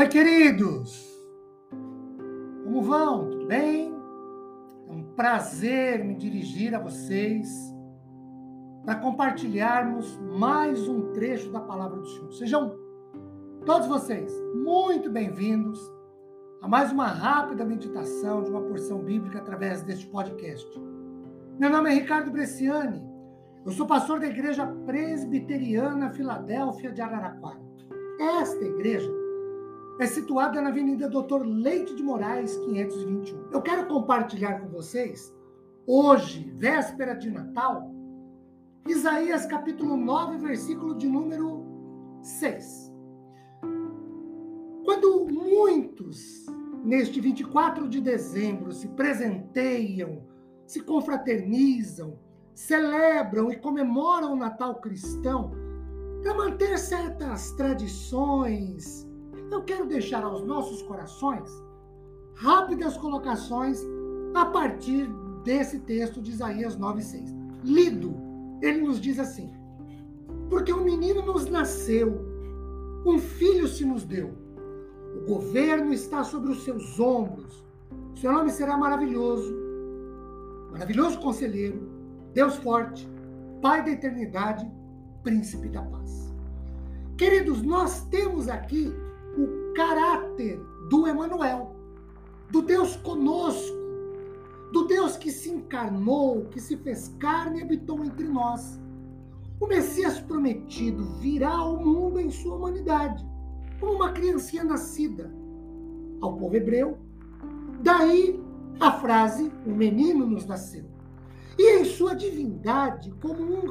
Oi, queridos! Como vão? Tudo bem? É um prazer me dirigir a vocês para compartilharmos mais um trecho da palavra do Senhor. Sejam todos vocês muito bem-vindos a mais uma rápida meditação de uma porção bíblica através deste podcast. Meu nome é Ricardo Bresciani, eu sou pastor da Igreja Presbiteriana Filadélfia de Araraquara. Esta igreja é situada na Avenida Doutor Leite de Moraes, 521. Eu quero compartilhar com vocês, hoje, véspera de Natal, Isaías capítulo 9, versículo de número 6. Quando muitos, neste 24 de dezembro, se presenteiam, se confraternizam, celebram e comemoram o Natal cristão, para manter certas tradições, eu quero deixar aos nossos corações rápidas colocações a partir desse texto de Isaías 9,6. Lido, ele nos diz assim: Porque um menino nos nasceu, um filho se nos deu, o governo está sobre os seus ombros, seu nome será maravilhoso, maravilhoso conselheiro, Deus forte, Pai da eternidade, Príncipe da paz. Queridos, nós temos aqui caráter do Emanuel, do Deus conosco, do Deus que se encarnou, que se fez carne e habitou entre nós. O Messias prometido virá ao mundo em sua humanidade, como uma criancinha nascida ao povo hebreu. Daí a frase: o menino nos nasceu. E em sua divindade, como um,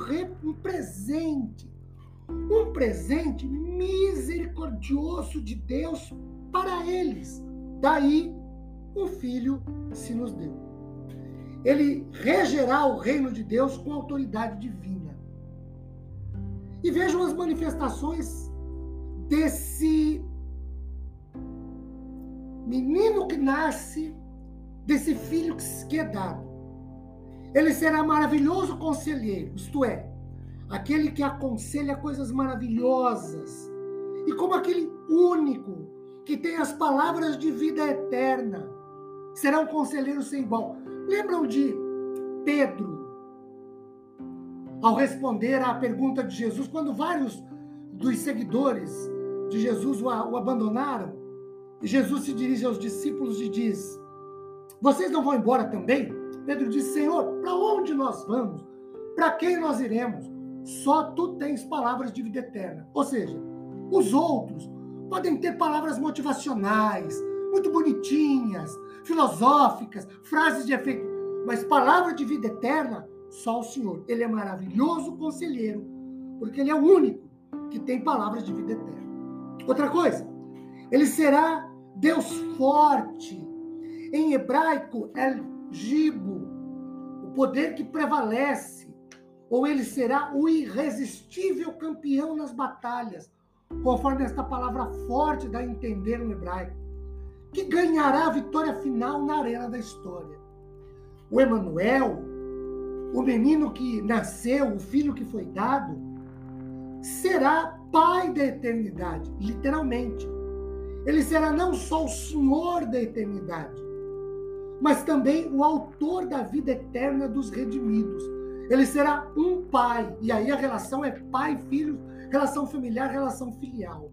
um presente um presente misericordioso de Deus para eles. Daí o Filho se nos deu. Ele regerá o reino de Deus com autoridade divina. E vejam as manifestações desse menino que nasce, desse filho que é dado. Ele será maravilhoso conselheiro, isto é, aquele que aconselha coisas maravilhosas, e como aquele único que tem as palavras de vida eterna. Será um conselheiro sem igual. Lembram de Pedro, ao responder à pergunta de Jesus, quando vários dos seguidores de Jesus o, abandonaram, Jesus se dirige aos discípulos e diz: Vocês não vão embora também? Pedro disse: Senhor, para onde nós vamos? Para quem nós iremos? Só tu tens palavras de vida eterna. Ou seja, os outros podem ter palavras motivacionais, muito bonitinhas, filosóficas, frases de efeito, mas palavra de vida eterna, só o Senhor. Ele é maravilhoso conselheiro, porque ele é o único que tem palavras de vida eterna. Outra coisa, ele será Deus forte. Em hebraico, El Gibo, o poder que prevalece ou ele será o irresistível campeão nas batalhas, conforme esta palavra forte dá a entender no hebraico, que ganhará a vitória final na arena da história. O Emanuel, o menino que nasceu, o filho que foi dado, será pai da eternidade, literalmente. Ele será não só o Senhor da eternidade, mas também o autor da vida eterna dos redimidos ele será um pai. E aí a relação é pai-filho, relação familiar, relação filial.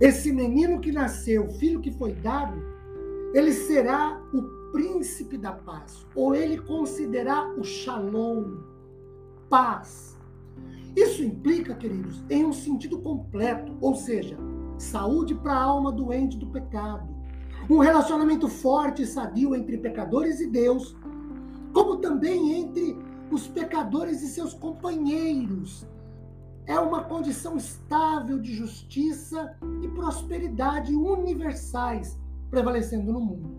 Esse menino que nasceu, filho que foi dado, ele será o príncipe da paz, ou ele considerará o shalom, paz. Isso implica, queridos, em um sentido completo, ou seja, saúde para a alma doente do pecado, um relacionamento forte e sadio entre pecadores e Deus, como também entre os pecadores e seus companheiros. É uma condição estável de justiça e prosperidade universais prevalecendo no mundo.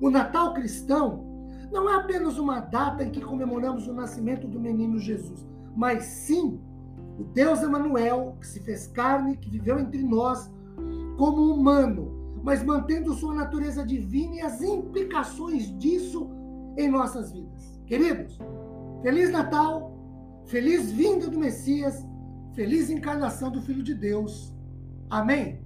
O Natal cristão não é apenas uma data em que comemoramos o nascimento do menino Jesus, mas sim o Deus Emanuel, que se fez carne, que viveu entre nós como humano, mas mantendo sua natureza divina e as implicações disso em nossas vidas. Queridos, Feliz Natal, feliz vinda do Messias, feliz encarnação do Filho de Deus. Amém?